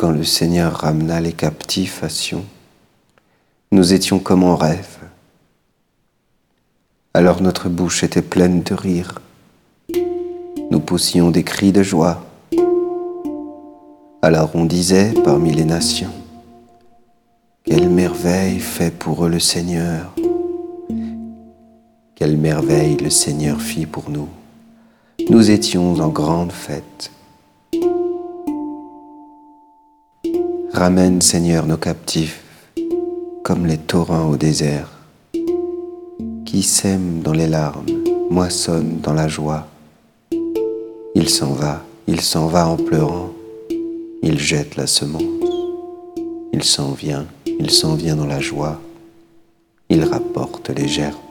quand le Seigneur ramena les captifs à Sion, nous étions comme en rêve. Alors notre bouche était pleine de rire. Nous poussions des cris de joie. Alors on disait parmi les nations, quelle merveille fait pour eux le Seigneur. Quelle merveille le Seigneur fit pour nous. Nous étions en grande fête. Ramène Seigneur nos captifs comme les torrents au désert. Qui sème dans les larmes, moissonne dans la joie. Il s'en va, il s'en va en pleurant, il jette la semence. Il s'en vient, il s'en vient dans la joie, il rapporte les gerbes.